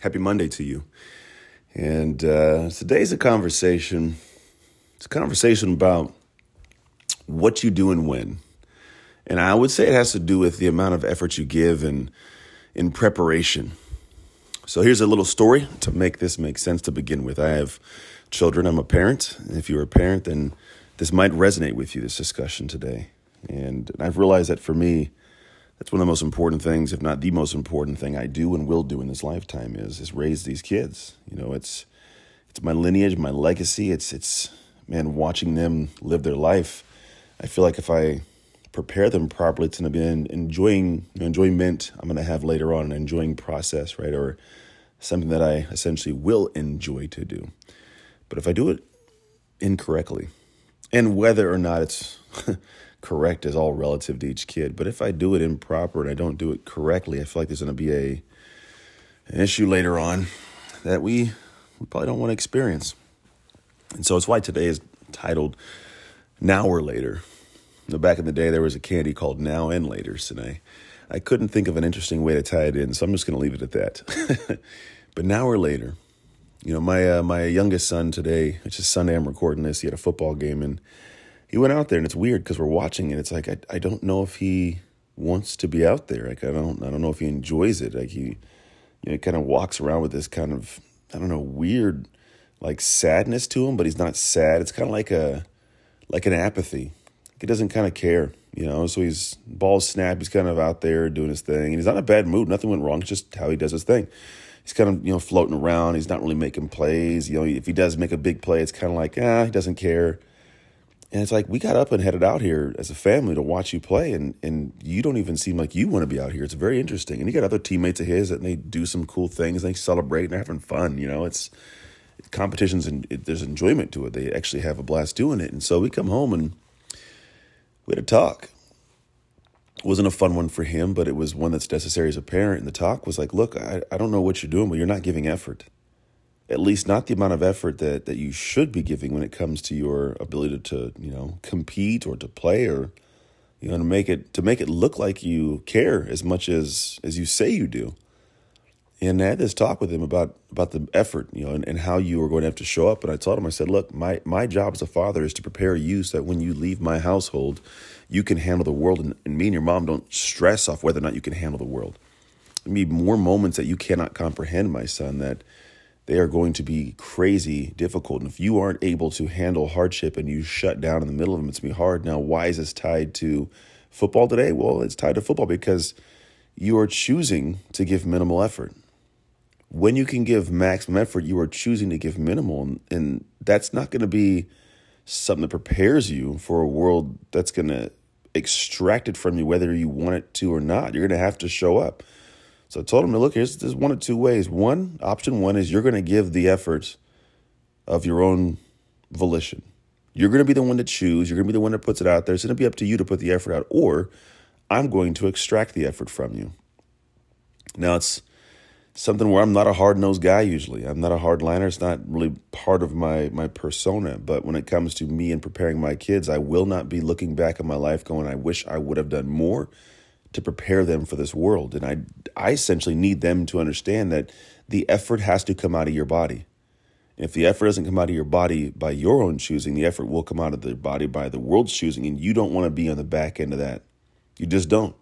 Happy Monday to you. And uh, today's a conversation. It's a conversation about what you do and when. And I would say it has to do with the amount of effort you give and in preparation. So here's a little story to make this make sense to begin with. I have children. I'm a parent. If you're a parent, then this might resonate with you, this discussion today. And I've realized that for me, that's one of the most important things, if not the most important thing I do and will do in this lifetime is is raise these kids. You know, it's it's my lineage, my legacy. It's it's man, watching them live their life. I feel like if I prepare them properly, it's going to be an enjoying enjoyment I'm going to have later on, an enjoying process, right? Or something that I essentially will enjoy to do. But if I do it incorrectly, and whether or not it's correct is all relative to each kid. But if I do it improper and I don't do it correctly, I feel like there's going to be a an issue later on that we, we probably don't want to experience. And so it's why today is titled Now or Later. Know, back in the day, there was a candy called Now and Later, and I, I couldn't think of an interesting way to tie it in, so I'm just going to leave it at that. but Now or Later, you know, my uh, my youngest son today, which is Sunday, I'm recording this. He had a football game, and he went out there, and it's weird because we're watching it. It's like I I don't know if he wants to be out there. Like I don't I don't know if he enjoys it. Like he, you know, kind of walks around with this kind of I don't know weird like sadness to him, but he's not sad. It's kind of like a like an apathy. He doesn't kind of care, you know. So he's balls snap. He's kind of out there doing his thing, and he's not in a bad mood. Nothing went wrong. It's just how he does his thing. He's kind of you know floating around. He's not really making plays. You know, if he does make a big play, it's kind of like ah, he doesn't care. And it's like we got up and headed out here as a family to watch you play, and and you don't even seem like you want to be out here. It's very interesting. And you got other teammates of his that they do some cool things. They celebrate and they're having fun. You know, it's competitions and it, there's enjoyment to it. They actually have a blast doing it. And so we come home and we had a talk. It wasn't a fun one for him, but it was one that's necessary as a parent. And the talk was like, look, I, I don't know what you're doing, but you're not giving effort at least not the amount of effort that, that you should be giving when it comes to your ability to, you know, compete or to play or, you know, to make it to make it look like you care as much as as you say you do. And I had this talk with him about about the effort, you know, and, and how you are going to have to show up. And I told him, I said, look, my my job as a father is to prepare you so that when you leave my household, you can handle the world, and, and me and your mom don't stress off whether or not you can handle the world. there'll be more moments that you cannot comprehend, my son, that they are going to be crazy difficult. And if you aren't able to handle hardship and you shut down in the middle of them, it's going to be hard. Now, why is this tied to football today? Well, it's tied to football because you are choosing to give minimal effort. When you can give maximum effort, you are choosing to give minimal. And that's not going to be something that prepares you for a world that's going to extract it from you, whether you want it to or not. You're going to have to show up. So I told him, look, here's there's one of two ways. One, option one is you're going to give the effort of your own volition. You're going to be the one to choose. You're going to be the one that puts it out there. It's going to be up to you to put the effort out, or I'm going to extract the effort from you. Now, it's something where I'm not a hard nosed guy usually. I'm not a hardliner. It's not really part of my, my persona. But when it comes to me and preparing my kids, I will not be looking back at my life going, I wish I would have done more to prepare them for this world. And I, I essentially need them to understand that the effort has to come out of your body. If the effort doesn't come out of your body by your own choosing, the effort will come out of the body by the world's choosing. And you don't want to be on the back end of that. You just don't.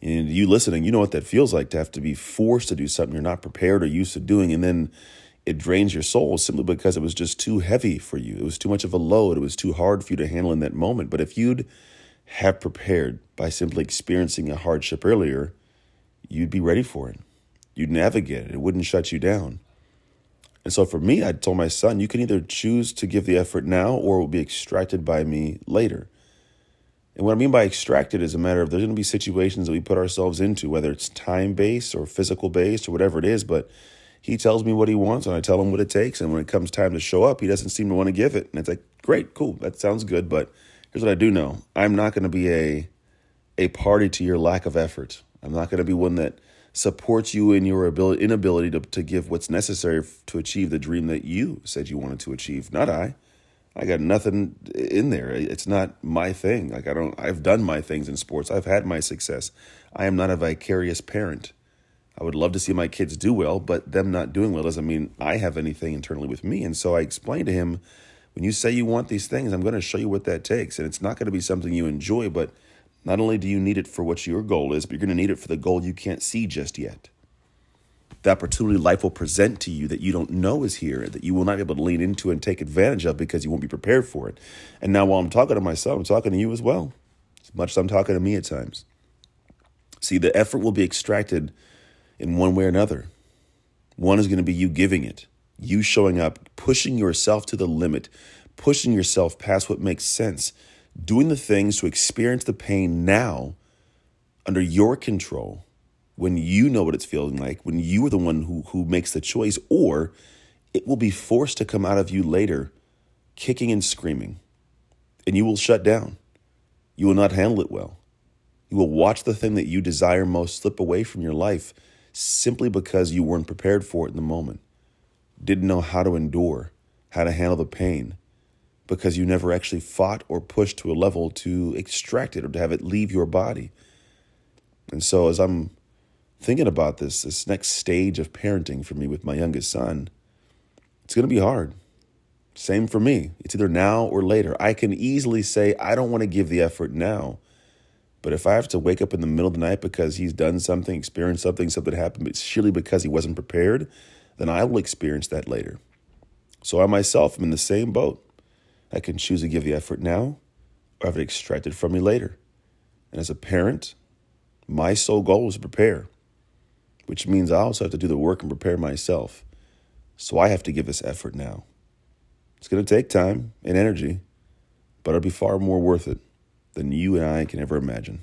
And you listening, you know what that feels like to have to be forced to do something you're not prepared or used to doing. And then it drains your soul simply because it was just too heavy for you. It was too much of a load. It was too hard for you to handle in that moment. But if you'd have prepared by simply experiencing a hardship earlier, you'd be ready for it. You'd navigate it. It wouldn't shut you down. And so for me, I told my son, you can either choose to give the effort now or it will be extracted by me later. And what I mean by extracted is a matter of there's going to be situations that we put ourselves into, whether it's time based or physical based or whatever it is, but he tells me what he wants and I tell him what it takes. And when it comes time to show up, he doesn't seem to want to give it. And it's like, great, cool, that sounds good. But here's what I do know I'm not going to be a, a party to your lack of effort. I'm not going to be one that supports you in your ability, inability to, to give what's necessary to achieve the dream that you said you wanted to achieve, not I. I got nothing in there. It's not my thing. Like I don't I've done my things in sports. I've had my success. I am not a vicarious parent. I would love to see my kids do well, but them not doing well doesn't mean I have anything internally with me. And so I explained to him, when you say you want these things, I'm going to show you what that takes. And it's not going to be something you enjoy, but not only do you need it for what your goal is, but you're going to need it for the goal you can't see just yet. The opportunity life will present to you that you don't know is here, that you will not be able to lean into and take advantage of because you won't be prepared for it. And now, while I'm talking to myself, I'm talking to you as well, as much as I'm talking to me at times. See, the effort will be extracted in one way or another. One is going to be you giving it, you showing up, pushing yourself to the limit, pushing yourself past what makes sense, doing the things to experience the pain now under your control when you know what it's feeling like, when you are the one who, who makes the choice, or it will be forced to come out of you later, kicking and screaming, and you will shut down. You will not handle it well. You will watch the thing that you desire most slip away from your life simply because you weren't prepared for it in the moment, didn't know how to endure, how to handle the pain, because you never actually fought or pushed to a level to extract it or to have it leave your body. And so, as I'm thinking about this, this next stage of parenting for me with my youngest son, it's going to be hard. Same for me. It's either now or later. I can easily say, I don't want to give the effort now but if I have to wake up in the middle of the night because he's done something, experienced something, something happened, but surely because he wasn't prepared, then I will experience that later. So I myself am in the same boat. I can choose to give the effort now or have it extracted from me later. And as a parent, my sole goal is to prepare, which means I also have to do the work and prepare myself. So I have to give this effort now. It's going to take time and energy, but it'll be far more worth it than you and I can ever imagine.